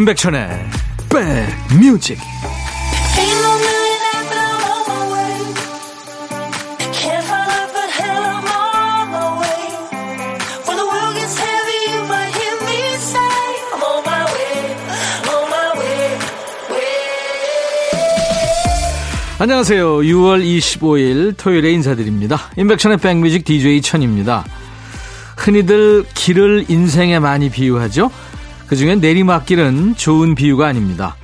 임백천의 백뮤직 안녕하세요. 6월 25일 토요일에 인사드립니다. 임백천의 백뮤직 DJ 천입니다. 흔히들 길을 인생에 많이 비유하죠. 그중에 내리막길은 좋은 비유가 아닙니다.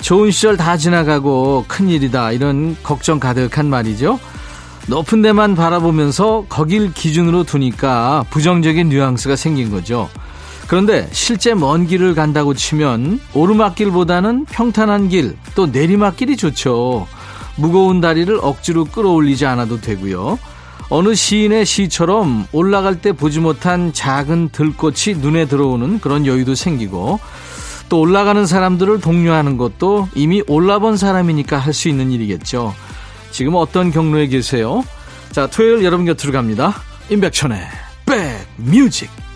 좋은 시절 다 지나가고 큰일이다 이런 걱정 가득한 말이죠. 높은 데만 바라보면서 거길 기준으로 두니까 부정적인 뉘앙스가 생긴 거죠. 그런데 실제 먼 길을 간다고 치면 오르막길보다는 평탄한 길, 또 내리막길이 좋죠. 무거운 다리를 억지로 끌어올리지 않아도 되고요. 어느 시인의 시처럼 올라갈 때 보지 못한 작은 들꽃이 눈에 들어오는 그런 여유도 생기고 또 올라가는 사람들을 독려하는 것도 이미 올라본 사람이니까 할 수 있는 일이겠죠. 지금 어떤 경로에 계세요? 자, 토요일 여러분 곁으로 갑니다. 임백천의 백뮤직.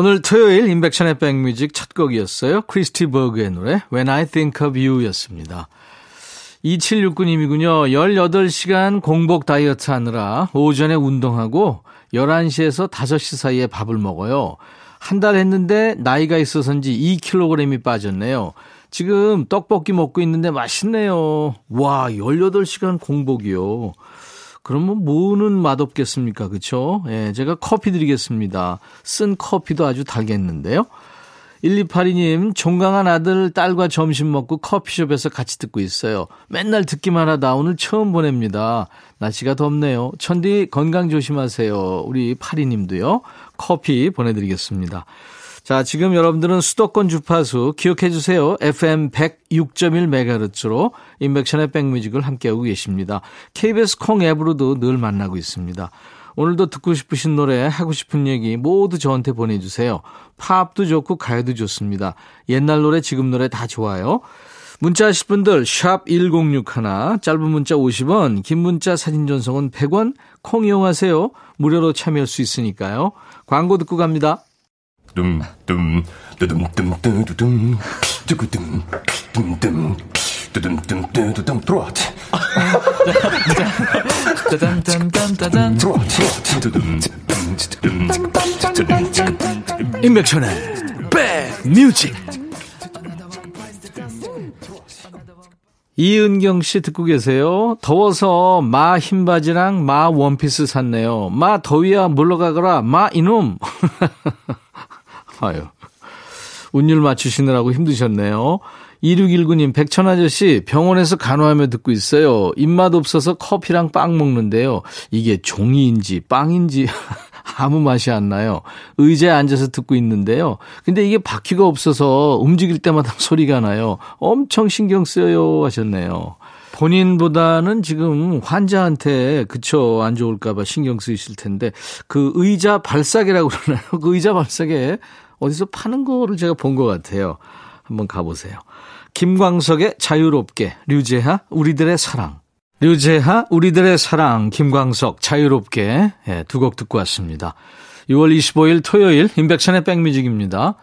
오늘 토요일 인백션의 백뮤직 첫 곡이었어요. 크리스티 버그의 노래 When I Think of You 였습니다. 2769님이군요. 18시간 공복 다이어트 하느라 오전에 운동하고 11시에서 5시 사이에 밥을 먹어요. 한 달 했는데 나이가 있어서인지 2kg이 빠졌네요. 지금 떡볶이 먹고 있는데 맛있네요. 와, 18시간 공복이요. 그러면 뭐는 맛없겠습니까? 그쵸? 예, 제가 커피 드리겠습니다. 쓴 커피도 아주 달겠는데요. 1282님, 종강한 아들, 딸과 점심 먹고 커피숍에서 같이 듣고 있어요. 맨날 듣기만 하다 오늘 처음 보냅니다. 날씨가 덥네요. 천디 건강 조심하세요. 우리 82님도요. 커피 보내드리겠습니다. 자, 지금 여러분들은 수도권 주파수 기억해 주세요. FM 106.1MHz로 인백션의 백뮤직을 함께하고 계십니다. KBS 콩 앱으로도 늘 만나고 있습니다. 오늘도 듣고 싶으신 노래, 하고 싶은 얘기 모두 저한테 보내주세요. 팝도 좋고 가요도 좋습니다. 옛날 노래, 지금 노래 다 좋아요. 문자 하실 분들 샵 1061, 짧은 문자 50원, 긴 문자 사진 전송은 100원, 콩 이용하세요. 무료로 참여할 수 있으니까요. 광고 듣고 갑니다. 둠둠 뚜둠 뚜두둠 뚜구둠 뚜둠 뚜둠 들어와 임백천의 백뮤직 이은경 씨 듣고 계세요. 더워서 마 흰바지랑 마 원피스 샀네요. 마 더위야 물러가거라. 마 이놈. 아유. 운율 맞추시느라고 힘드셨네요. 2619님, 백천 아저씨, 병원에서 간호하며 듣고 있어요. 입맛 없어서 커피랑 빵 먹는데요. 이게 종이인지 빵인지 아무 맛이 안 나요. 의자에 앉아서 듣고 있는데요. 근데 이게 바퀴가 없어서 움직일 때마다 소리가 나요. 엄청 신경 쓰여요 하셨네요. 본인보다는 지금 환자한테 그쵸 안 좋을까봐 신경 쓰이실 텐데 그 의자 발사계라고 그러나요? 그 의자 발사계 어디서 파는 거를 제가 본 것 같아요. 한번 가보세요. 김광석의 자유롭게, 류재하, 우리들의 사랑. 류재하, 우리들의 사랑, 김광석, 자유롭게 예, 두 곡 듣고 왔습니다. 6월 25일 토요일 인백션의 백뮤직입니다.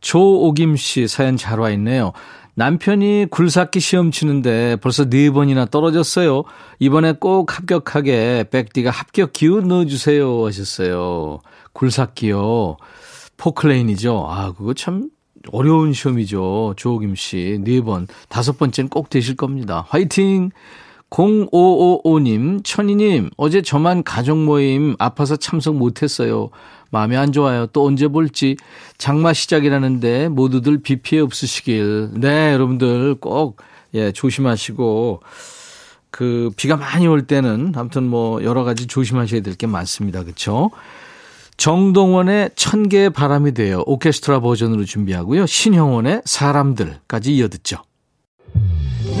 조오김 씨 사연 잘 와 있네요. 남편이 굴삭기 시험 치는데 벌써 네 번이나 떨어졌어요. 이번에 꼭 합격하게 백디가 합격 기운 넣어주세요 하셨어요. 굴삭기요. 포클레인이죠. 아, 그거 참 어려운 시험이죠. 조호김 씨. 네 번, 다섯 번째는 꼭 되실 겁니다. 화이팅! 0555님, 천희님, 어제 저만 가족 모임 아파서 참석 못했어요. 마음이 안 좋아요. 또 언제 볼지. 장마 시작이라는데 모두들 비 피해 없으시길. 네, 여러분들 꼭, 예, 조심하시고, 그, 비가 많이 올 때는 아무튼 뭐 여러 가지 조심하셔야 될 게 많습니다. 그쵸? 정동원의 천 개의 바람이 되어 오케스트라 버전으로 준비하고요. 신형원의 사람들까지 이어듣죠.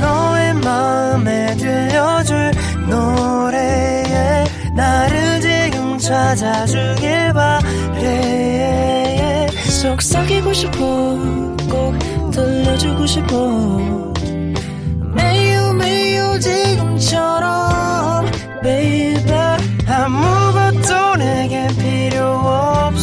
너의 마음에 들려줄 노래에 나를 지금 찾아주길 바래 속삭이고 싶어 꼭 들려주고 싶어 매우 매우 지금처럼 baby 아무것도 내게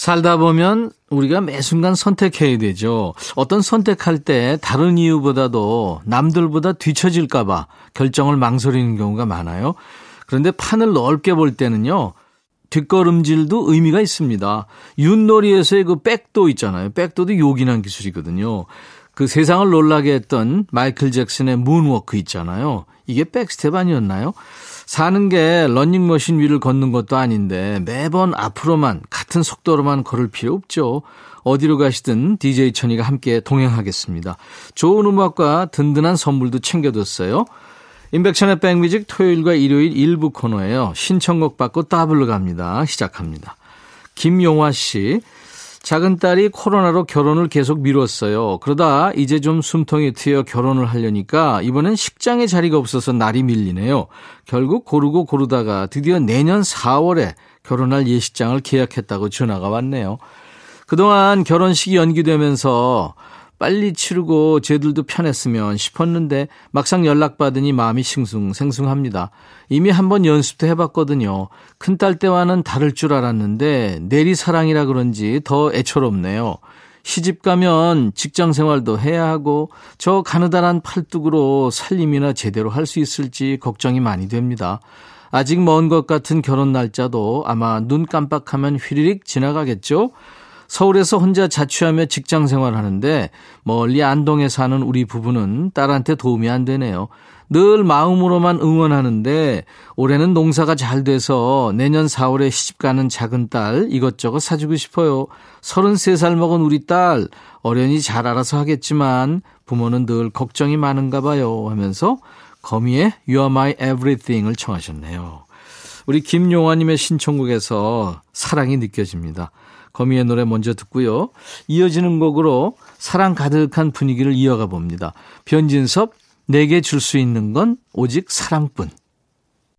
살다 보면 우리가 매 순간 선택해야 되죠. 어떤 선택할 때 다른 이유보다도 남들보다 뒤처질까봐 결정을 망설이는 경우가 많아요. 그런데 판을 넓게 볼 때는요. 뒷걸음질도 의미가 있습니다. 윷놀이에서의 그 백도 있잖아요. 백도도 요긴한 기술이거든요. 그 세상을 놀라게 했던 마이클 잭슨의 문워크 있잖아요. 이게 back step 아니었나요? 사는 게 런닝머신 위를 걷는 것도 아닌데 매번 앞으로만 같은 속도로만 걸을 필요 없죠. 어디로 가시든 DJ 천이가 함께 동행하겠습니다. 좋은 음악과 든든한 선물도 챙겨뒀어요. 인백천의 백뮤직 토요일과 일요일 일부 코너예요. 신청곡 받고 따블로 갑니다. 시작합니다. 김용화 씨. 작은 딸이 코로나로 결혼을 계속 미뤘어요. 그러다 이제 좀 숨통이 트여 결혼을 하려니까 이번엔 식장에 자리가 없어서 날이 밀리네요. 결국 고르고 고르다가 드디어 내년 4월에 결혼할 예식장을 계약했다고 전화가 왔네요. 그동안 결혼식이 연기되면서 빨리 치르고 쟤들도 편했으면 싶었는데 막상 연락받으니 마음이 싱숭생숭합니다. 이미 한번 연습도 해봤거든요. 큰딸 때와는 다를 줄 알았는데 내리 사랑이라 그런지 더 애처롭네요. 시집 가면 직장 생활도 해야 하고 저 가느다란 팔뚝으로 살림이나 제대로 할 수 있을지 걱정이 많이 됩니다. 아직 먼 것 같은 결혼 날짜도 아마 눈 깜빡하면 휘리릭 지나가겠죠? 서울에서 혼자 자취하며 직장 생활하는데 멀리 안동에 사는 우리 부부는 딸한테 도움이 안 되네요. 늘 마음으로만 응원하는데 올해는 농사가 잘 돼서 내년 4월에 시집가는 작은 딸 이것저것 사주고 싶어요. 33살 먹은 우리 딸 어련히 잘 알아서 하겠지만 부모는 늘 걱정이 많은가 봐요 하면서 거미의 You are my everything을 청하셨네요. 우리 김용화님의 신청곡에서 사랑이 느껴집니다. 거미의 노래 먼저 듣고요. 이어지는 곡으로 사랑 가득한 분위기를 이어가 봅니다. 변진섭, 내게 줄 수 있는 건 오직 사랑뿐.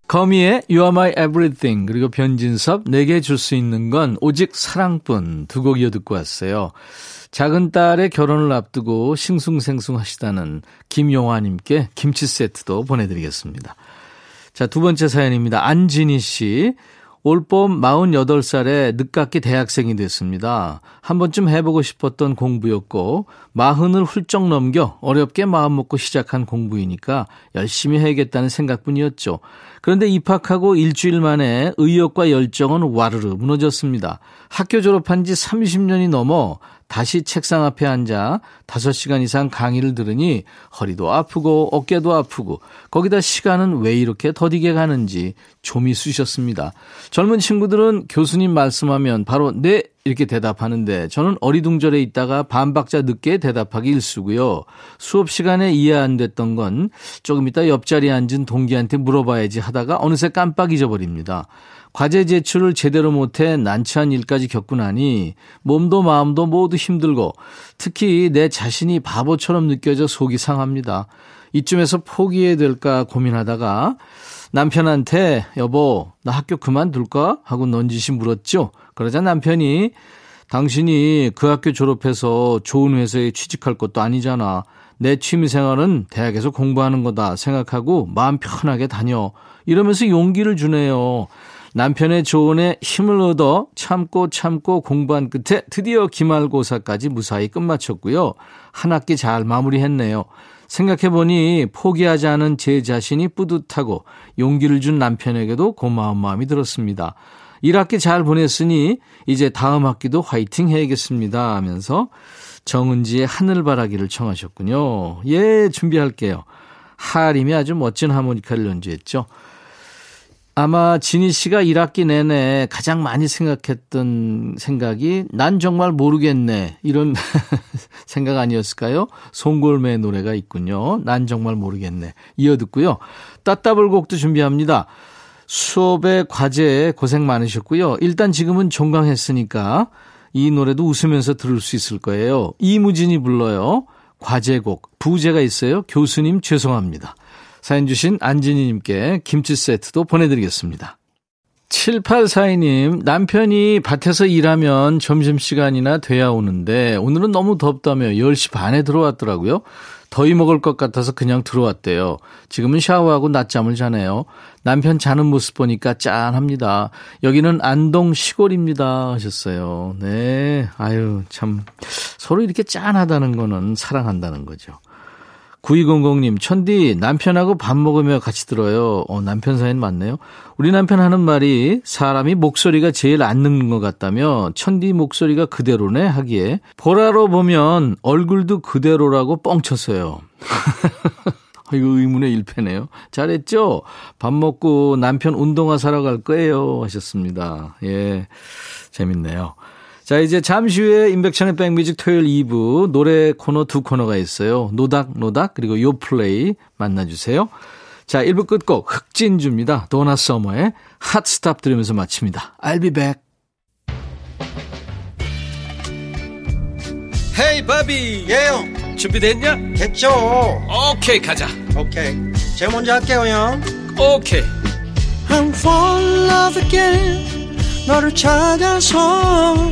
거미의 You are my everything 그리고 변진섭 내게 줄 수 있는 건 오직 사랑뿐 두 곡 이어 듣고 왔어요. 작은 딸의 결혼을 앞두고 싱숭생숭 하시다는 김용화님께 김치 세트도 보내드리겠습니다. 자, 두 번째 사연입니다. 안진희 씨. 올봄 48살에 늦깎이 대학생이 됐습니다. 한 번쯤 해보고 싶었던 공부였고, 마흔을 훌쩍 넘겨 어렵게 마음먹고 시작한 공부이니까 열심히 해야겠다는 생각뿐이었죠. 그런데 입학하고 일주일 만에 의욕과 열정은 와르르 무너졌습니다. 학교 졸업한 지 30년이 넘어 다시 책상 앞에 앉아 5시간 이상 강의를 들으니 허리도 아프고 어깨도 아프고 거기다 시간은 왜 이렇게 더디게 가는지 좀이 쑤셨습니다. 젊은 친구들은 교수님 말씀하면 바로 네 이렇게 대답하는데 저는 어리둥절해 있다가 반박자 늦게 대답하기 일쑤고요. 수업 시간에 이해 안 됐던 건 조금 이따 옆자리에 앉은 동기한테 물어봐야지 하다가 어느새 깜빡 잊어버립니다. 과제 제출을 제대로 못해 난처한 일까지 겪고 나니 몸도 마음도 모두 힘들고 특히 내 자신이 바보처럼 느껴져 속이 상합니다. 이쯤에서 포기해야 될까 고민하다가 남편한테 여보 나 학교 그만둘까 하고 넌지시 물었죠. 그러자 남편이 당신이 그 학교 졸업해서 좋은 회사에 취직할 것도 아니잖아. 내 취미생활은 대학에서 공부하는 거다 생각하고 마음 편하게 다녀. 이러면서 용기를 주네요. 남편의 조언에 힘을 얻어 참고 참고 공부한 끝에 드디어 기말고사까지 무사히 끝마쳤고요. 한 학기 잘 마무리했네요. 생각해보니 포기하지 않은 제 자신이 뿌듯하고 용기를 준 남편에게도 고마운 마음이 들었습니다. 1학기 잘 보냈으니 이제 다음 학기도 화이팅 해야겠습니다 하면서 정은지의 하늘바라기를 청하셨군요. 예, 준비할게요. 하림이 아주 멋진 하모니카를 연주했죠. 아마 진희 씨가 1학기 내내 가장 많이 생각했던 생각이 난 정말 모르겠네. 이런 생각 아니었을까요? 송골매 노래가 있군요. 난 정말 모르겠네. 이어 듣고요. 따따블 곡도 준비합니다. 수업에 과제에 고생 많으셨고요. 일단 지금은 종강했으니까 이 노래도 웃으면서 들을 수 있을 거예요. 이무진이 불러요. 과제곡. 부제가 있어요. 교수님 죄송합니다. 사연 주신 안진희님께 김치 세트도 보내드리겠습니다. 7842님, 남편이 밭에서 일하면 점심시간이나 돼야 오는데, 오늘은 너무 덥다며 10시 반에 들어왔더라고요. 더위 먹을 것 같아서 그냥 들어왔대요. 지금은 샤워하고 낮잠을 자네요. 남편 자는 모습 보니까 짠합니다. 여기는 안동 시골입니다. 하셨어요. 네. 아유, 참. 서로 이렇게 짠하다는 거는 사랑한다는 거죠. 9200님, 천디, 남편하고 밥 먹으며 같이 들어요. 어, 남편 사연 맞네요. 우리 남편 하는 말이 사람이 목소리가 제일 안 늙는 것 같다며 천디 목소리가 그대로네 하기에 보라로 보면 얼굴도 그대로라고 뻥쳤어요. 이거 의문의 일패네요. 잘했죠? 밥 먹고 남편 운동화 사러 갈 거예요. 하셨습니다. 예. 재밌네요. 자, 이제 잠시 후에 임백천의 백뮤직 토요일 2부 노래 코너 두 코너가 있어요. 노닥, 노닥, 그리고 요플레이 만나주세요. 자, 1부 끝곡 흑진주입니다. 도나 서머의 Hot Stuff 들으면서 마칩니다. I'll be back. Hey 바비 예영 준비됐냐? 됐죠 오케이 가자 오케이 제가 먼저 할게요 형 오케이 I'm fall in love again 너를 찾아서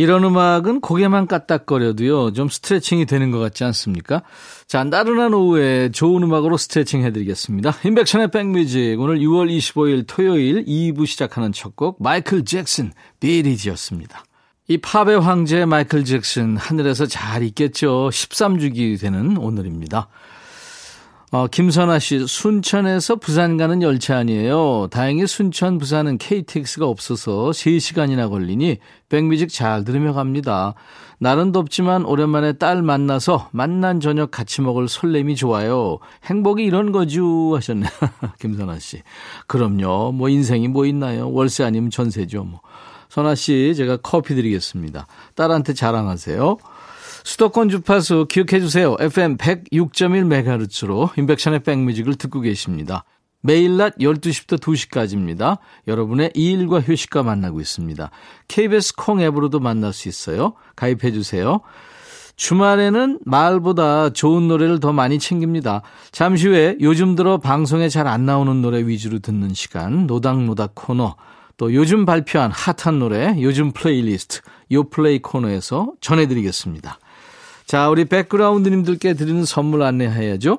이런 음악은 고개만 까딱거려도요, 좀 스트레칭이 되는 것 같지 않습니까? 자, 나른한 오후에 좋은 음악으로 스트레칭 해드리겠습니다. 인백션의 백뮤직. 오늘 6월 25일 토요일 2부 시작하는 첫 곡, 마이클 잭슨, 비리지였습니다. 이 팝의 황제 마이클 잭슨, 하늘에서 잘 있겠죠. 13주기 되는 오늘입니다. 어, 김선아 씨, 순천에서 부산 가는 열차 아니에요. 다행히 순천, 부산은 KTX가 없어서 3시간이나 걸리니 백뮤직 잘 들으며 갑니다. 날은 덥지만 오랜만에 딸 만나서 만난 저녁 같이 먹을 설렘이 좋아요. 행복이 이런 거죠. 하셨네. 김선아 씨. 그럼요. 뭐 인생이 뭐 있나요? 월세 아니면 전세죠. 뭐. 선아 씨, 제가 커피 드리겠습니다. 딸한테 자랑하세요. 수도권 주파수 기억해 주세요. FM 106.1MHz로 인백션의 백뮤직을 듣고 계십니다. 매일 낮 12시부터 2시까지입니다. 여러분의 일과 휴식과 만나고 있습니다. KBS 콩 앱으로도 만날 수 있어요. 가입해 주세요. 주말에는 말보다 좋은 노래를 더 많이 챙깁니다. 잠시 후에 요즘 들어 방송에 잘 안 나오는 노래 위주로 듣는 시간, 노닥노닥 코너, 또 요즘 발표한 핫한 노래, 요즘 플레이리스트, 요 플레이 코너에서 전해드리겠습니다. 자, 우리 백그라운드님들께 드리는 선물 안내해야죠.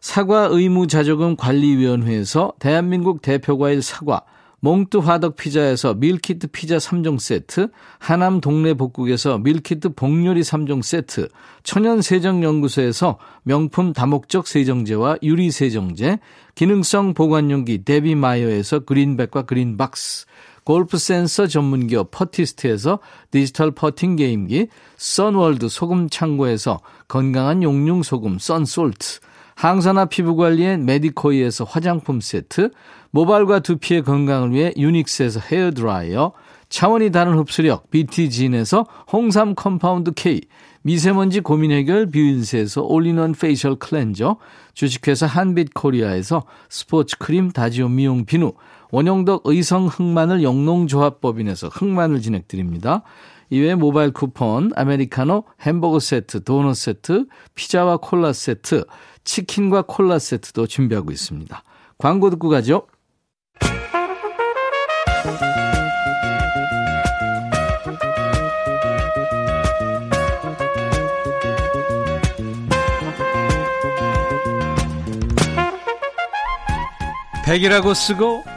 사과 의무 자조금 관리위원회에서 대한민국 대표과일 사과, 몽뚜 화덕 피자에서 밀키트 피자 3종 세트, 하남 동네 복국에서 밀키트 복요리 3종 세트, 천연 세정 연구소에서 명품 다목적 세정제와 유리 세정제, 기능성 보관용기 데비마이어에서 그린백과 그린박스, 골프 센서 전문기업 퍼티스트에서 디지털 퍼팅 게임기, 선월드 소금 창고에서 건강한 용융 소금 썬솔트, 항산화 피부 관리엔 메디코이에서 화장품 세트, 모발과 두피의 건강을 위해 유닉스에서 헤어 드라이어, 차원이 다른 흡수력 BT진에서 홍삼 compound K, 미세먼지 고민 해결 뷰인스에서 all-in-one facial cleanser, 주식회사 한빛 코리아에서 스포츠 크림 다지오 미용 비누, 원형덕 의성 흑마늘 영농조합법인에서 흑마늘 진행드립니다. 이외에 모바일 쿠폰, 아메리카노, 햄버거 세트, 도넛 세트, 피자와 콜라 세트, 치킨과 콜라 세트도 준비하고 있습니다. 광고 듣고 가죠. 백이라고 쓰고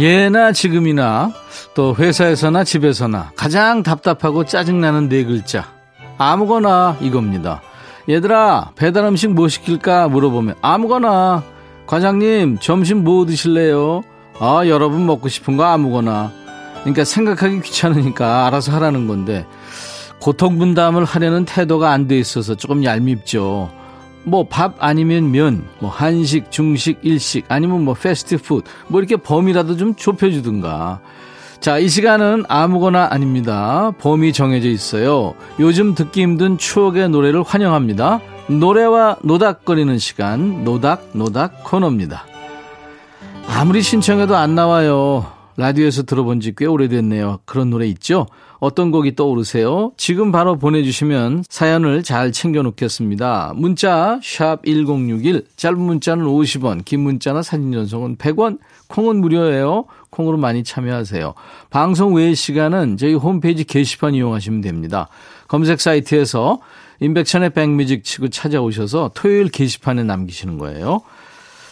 예나 지금이나 또 회사에서나 집에서나 가장 답답하고 짜증나는 네 글자. 아무거나 이겁니다. 얘들아, 배달 음식 뭐 시킬까 물어보면 아무거나. 과장님, 점심 뭐 드실래요? 아, 여러분 먹고 싶은 거 아무거나. 그러니까 생각하기 귀찮으니까 알아서 하라는 건데 고통 분담을 하려는 태도가 안 돼 있어서 조금 얄밉죠. 뭐 밥 아니면 면, 뭐 한식, 중식, 일식 아니면 뭐 패스트푸드 뭐 이렇게 범위라도 좀 좁혀주든가. 자, 이 시간은 아무거나 아닙니다. 범위 정해져 있어요. 요즘 듣기 힘든 추억의 노래를 환영합니다. 노래와 노닥거리는 시간, 노닥, 노닥 코너입니다. 아무리 신청해도 안 나와요. 라디오에서 들어본 지 꽤 오래됐네요. 그런 노래 있죠? 어떤 곡이 떠오르세요? 지금 바로 보내주시면 사연을 잘 챙겨놓겠습니다. 문자 1061, 짧은 문자는 50원, 긴 문자나 사진 전송은 100원, 콩은 무료예요. 콩으로 많이 참여하세요. 방송 외의 시간은 저희 홈페이지 게시판 이용하시면 됩니다. 검색 사이트에서 인백천의 백뮤직 치고 찾아오셔서 토요일 게시판에 남기시는 거예요.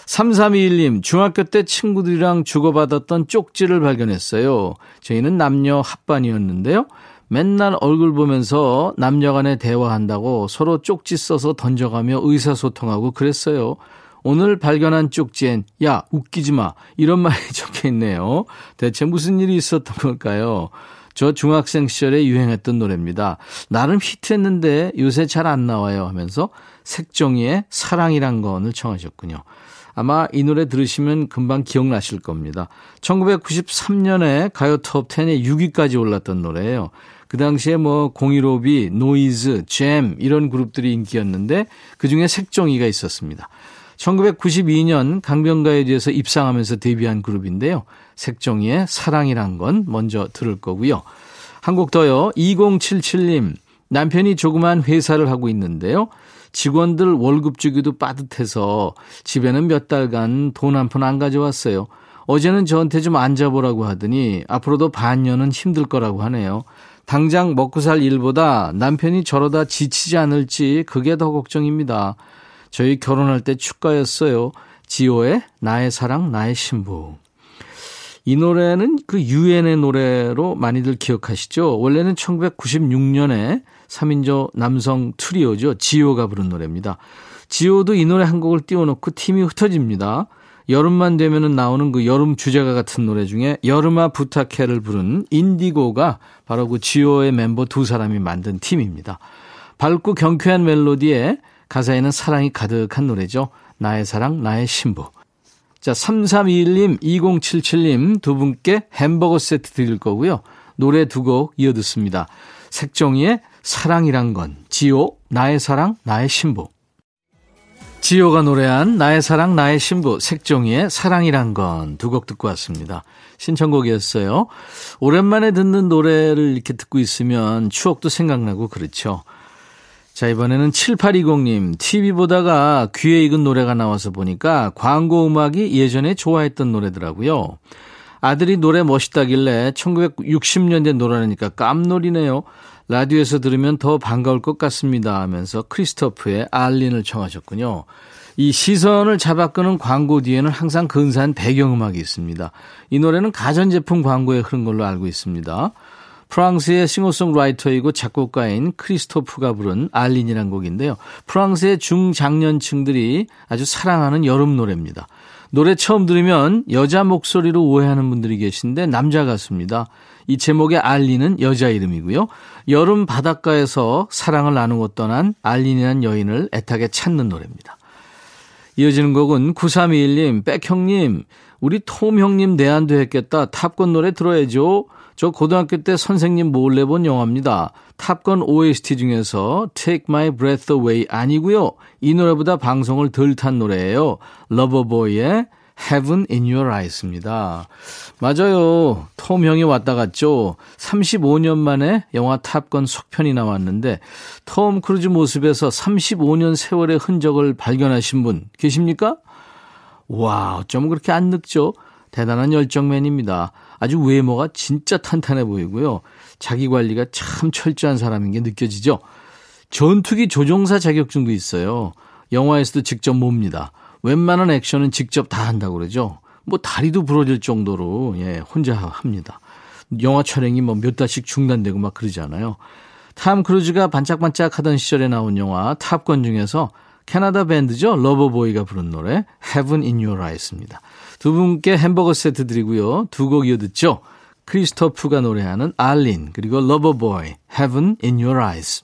3321님, 중학교 때 친구들이랑 주고받았던 쪽지를 발견했어요. 저희는 남녀 합반이었는데요. 맨날 얼굴 보면서 남녀 간에 대화한다고 서로 쪽지 써서 던져가며 의사소통하고 그랬어요. 오늘 발견한 쪽지엔, 야, 웃기지 마. 이런 말이 적혀 있네요. 대체 무슨 일이 있었던 걸까요? 저 중학생 시절에 유행했던 노래입니다. 나름 히트했는데 요새 잘 안 나와요 하면서 색종이의 사랑이란 건을 청하셨군요. 아마 이 노래 들으시면 금방 기억나실 겁니다. 1993년에 가요 톱 10에 6위까지 올랐던 노래예요. 그 당시에 뭐 공일오비, 노이즈, 잼 이런 그룹들이 인기였는데 그중에 색종이가 있었습니다. 1992년 강변가요제에서 입상하면서 데뷔한 그룹인데요. 색종이의 사랑이란 건 먼저 들을 거고요. 한 곡 더요. 2077님. 남편이 조그만 회사를 하고 있는데요. 직원들 월급 주기도 빠듯해서 집에는 몇 달간 돈 한 푼 안 가져왔어요. 어제는 저한테 좀 앉아보라고 하더니 앞으로도 반년은 힘들 거라고 하네요. 당장 먹고 살 일보다 남편이 저러다 지치지 않을지 그게 더 걱정입니다. 저희 결혼할 때 축가였어요. 지호의 나의 사랑 나의 신부. 이 노래는 그 유엔의 노래로 많이들 기억하시죠? 원래는 1996년에 3인조 남성 트리오죠. 지오가 부른 노래입니다. 지오도 이 노래 한 곡을 띄워놓고 팀이 흩어집니다. 여름만 되면은 나오는 그 여름 주제가 같은 노래 중에 여름아 부탁해를 부른 인디고가 바로 그 지오의 멤버 두 사람이 만든 팀입니다. 밝고 경쾌한 멜로디에 가사에는 사랑이 가득한 노래죠. 나의 사랑, 나의 신부. 자, 3321님, 2077님 두 분께 햄버거 세트 드릴 거고요. 노래 두 곡 이어 듣습니다. 색종이의 사랑이란 건, 지오, 나의 사랑, 나의 신부. 지오가 노래한 나의 사랑, 나의 신부, 색종이의 사랑이란 건 두 곡 듣고 왔습니다. 신청곡이었어요. 오랜만에 듣는 노래를 이렇게 듣고 있으면 추억도 생각나고 그렇죠. 자, 이번에는 7820님, TV 보다가 귀에 익은 노래가 나와서 보니까 광고 음악이 예전에 좋아했던 노래더라고요. 아들이 노래 멋있다길래 1960년대 노래니까 깜놀이네요. 라디오에서 들으면 더 반가울 것 같습니다 하면서 크리스토프의 알린을 청하셨군요. 이 시선을 잡아끄는 광고 뒤에는 항상 근사한 배경음악이 있습니다. 이 노래는 가전제품 광고에 흐른 걸로 알고 있습니다. 프랑스의 싱어송라이터이고 작곡가인 크리스토프가 부른 알린이란 곡인데요. 프랑스의 중장년층들이 아주 사랑하는 여름 노래입니다. 노래 처음 들으면 여자 목소리로 오해하는 분들이 계신데 남자 같습니다. 이 제목의 알린은 여자 이름이고요. 여름 바닷가에서 사랑을 나누고 떠난 알린이라는 여인을 애타게 찾는 노래입니다. 이어지는 곡은 9321님, 백형님, 우리 톰 형님 내한도 했겠다. 탑건 노래 들어야죠. 저 고등학교 때 선생님 몰래 본 영화입니다. 탑건 OST 중에서 Take My Breath Away 아니고요. 이 노래보다 방송을 덜 탄 노래예요. 러버보이의 Heaven in Your Eyes입니다. 맞아요. 톰 형이 왔다 갔죠. 35년 만에 영화 탑건 속편이 나왔는데 톰 크루즈 모습에서 35년 세월의 흔적을 발견하신 분 계십니까? 와, 어쩜 그렇게 안 늙죠? 대단한 열정맨입니다. 아주 외모가 진짜 탄탄해 보이고요. 자기 관리가 참 철저한 사람인 게 느껴지죠. 전투기 조종사 자격증도 있어요. 영화에서도 직접 몹니다. 웬만한 액션은 직접 다 한다고 그러죠. 뭐 다리도 부러질 정도로 예, 혼자 합니다. 영화 촬영이 뭐 몇 달씩 중단되고 막 그러잖아요. 탐 크루즈가 반짝반짝 하던 시절에 나온 영화 탑건 중에서 캐나다 밴드죠. 러버보이가 부른 노래 Heaven in Your Eyes입니다. 두 분께 햄버거 세트 드리고요. 두 곡 이어 듣죠. 크리스토프가 노래하는 알린 그리고 러버보이 Heaven in Your Eyes.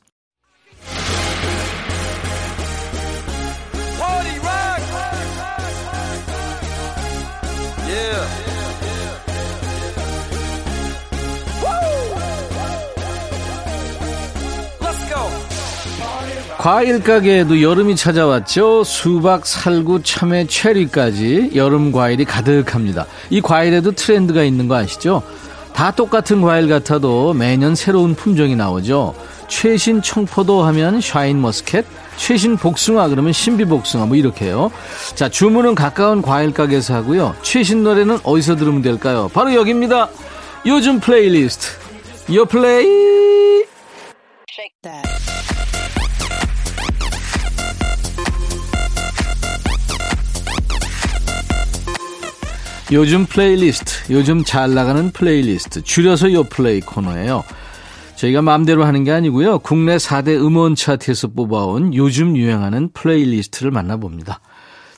과일 가게에도 여름이 찾아왔죠. 수박, 살구, 참외, 체리까지 여름 과일이 가득합니다. 이 과일에도 트렌드가 있는 거 아시죠? 다 똑같은 과일 같아도 매년 새로운 품종이 나오죠. 최신 청포도 하면 샤인 머스켓, 최신 복숭아 그러면 신비 복숭아 뭐 이렇게요. 자, 주문은 가까운 과일 가게에서 하고요. 최신 노래는 어디서 들으면 될까요? 바로 여기입니다. 요즘 플레이리스트. 요 플레이. 요즘 플레이리스트, 요즘 잘 나가는 플레이리스트, 줄여서 요 플레이 코너예요. 저희가 마음대로 하는 게 아니고요. 국내 4대 음원 차트에서 뽑아온 요즘 유행하는 플레이리스트를 만나봅니다.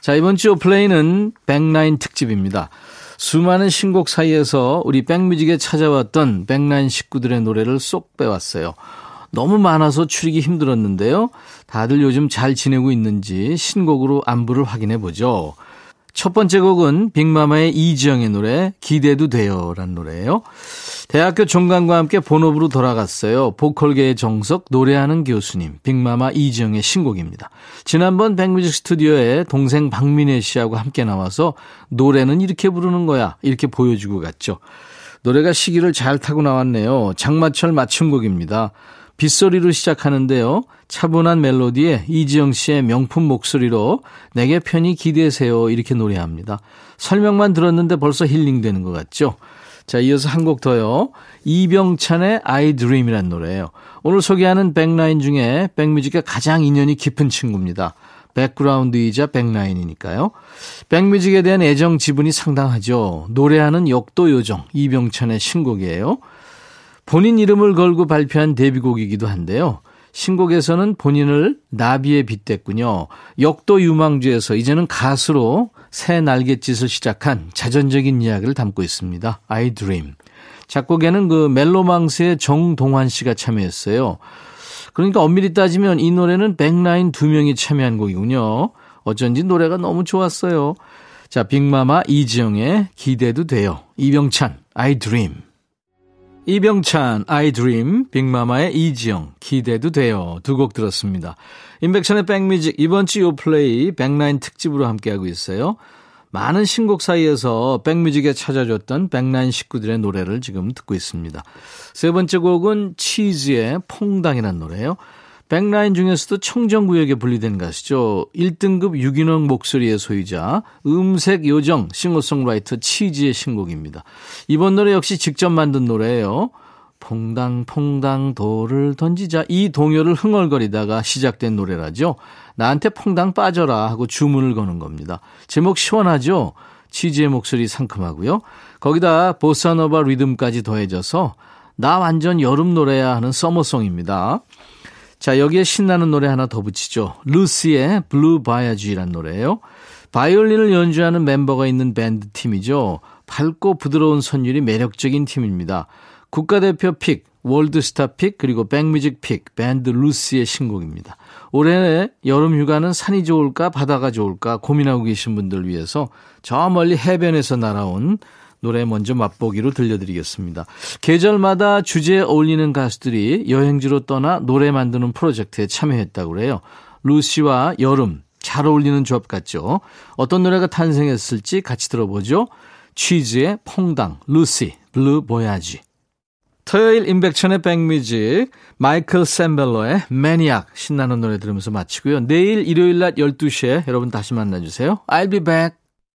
자, 이번 주 플레이는 백라인 특집입니다. 수많은 신곡 사이에서 우리 백뮤직에 찾아왔던 백라인 식구들의 노래를 쏙 빼왔어요. 너무 많아서 추리기 힘들었는데요. 다들 요즘 잘 지내고 있는지 신곡으로 안부를 확인해 보죠. 첫 번째 곡은 빅마마의 이지영의 노래 기대도 돼요라는 노래예요. 대학교 종강과 함께 본업으로 돌아갔어요. 보컬계의 정석 노래하는 교수님 빅마마 이지영의 신곡입니다. 지난번 백뮤직 스튜디오에 동생 박민혜 씨하고 함께 나와서 노래는 이렇게 부르는 거야 이렇게 보여주고 갔죠. 노래가 시기를 잘 타고 나왔네요. 장마철 맞춤곡입니다. 빗소리로 시작하는데요. 차분한 멜로디에 이지영 씨의 명품 목소리로 내게 편히 기대세요 이렇게 노래합니다. 설명만 들었는데 벌써 힐링되는 것 같죠? 자, 이어서 한 곡 더요. 이병찬의 I Dream이라는 노래예요. 오늘 소개하는 백라인 중에 백뮤직과 가장 인연이 깊은 친구입니다. 백그라운드이자 백라인이니까요. 백뮤직에 대한 애정 지분이 상당하죠. 노래하는 역도 요정 이병찬의 신곡이에요. 본인 이름을 걸고 발표한 데뷔곡이기도 한데요. 신곡에서는 본인을 나비에 빗댔군요. 역도 유망주에서 이제는 가수로 새 날갯짓을 시작한 자전적인 이야기를 담고 있습니다. I Dream. 작곡에는 그 멜로망스의 정동환 씨가 참여했어요. 그러니까 엄밀히 따지면 이 노래는 백라인 두 명이 참여한 곡이군요. 어쩐지 노래가 너무 좋았어요. 자, 빅마마 이지영의 기대도 돼요. 이병찬, I Dream. 이병찬, Dream, 빅마마의 이지영, 기대도 돼요. 두 곡 들었습니다. 인백션의 백뮤직, 이번 주 요플레이 백라인 특집으로 함께하고 있어요. 많은 신곡 사이에서 백뮤직에 찾아줬던 백라인 식구들의 노래를 지금 듣고 있습니다. 세 번째 곡은 치즈의 퐁당이라는 노래예요. 백라인 중에서도 청정구역에 분리된 가수죠. 1등급 유기농 목소리의 소유자 음색 요정 싱어송라이터 치즈의 신곡입니다. 이번 노래 역시 직접 만든 노래예요. 퐁당퐁당 돌을 던지자 이 동요를 흥얼거리다가 시작된 노래라죠. 나한테 퐁당 빠져라 하고 주문을 거는 겁니다. 제목 시원하죠? 치즈의 목소리 상큼하고요. 거기다 보사노바 리듬까지 더해져서 나 완전 여름 노래야 하는 summer song입니다. 자, 여기에 신나는 노래 하나 더 붙이죠. 루시의 Blue Voyage라는 노래예요. 바이올린을 연주하는 멤버가 있는 밴드 팀이죠. 밝고 부드러운 선율이 매력적인 팀입니다. 국가대표 pick, 월드스타 pick, 그리고 백뮤직 pick, 밴드 루시의 신곡입니다. 올해 여름 휴가는 산이 좋을까 바다가 좋을까 고민하고 계신 분들 위해서 저 멀리 해변에서 날아온 노래 먼저 맛보기로 들려드리겠습니다. 계절마다 주제에 어울리는 가수들이 여행지로 떠나 노래 만드는 프로젝트에 참여했다고 그래요. 루시와 여름 잘 어울리는 조합 같죠? 어떤 노래가 탄생했을지 같이 들어보죠. 치즈의 퐁당, 루시, Blue Voyage. 토요일 임백천의 백뮤직, 마이클 셈벨로의 Maniac 신나는 노래 들으면서 마치고요. 내일 일요일 낮 12시에 여러분 다시 만나주세요. I'll be back.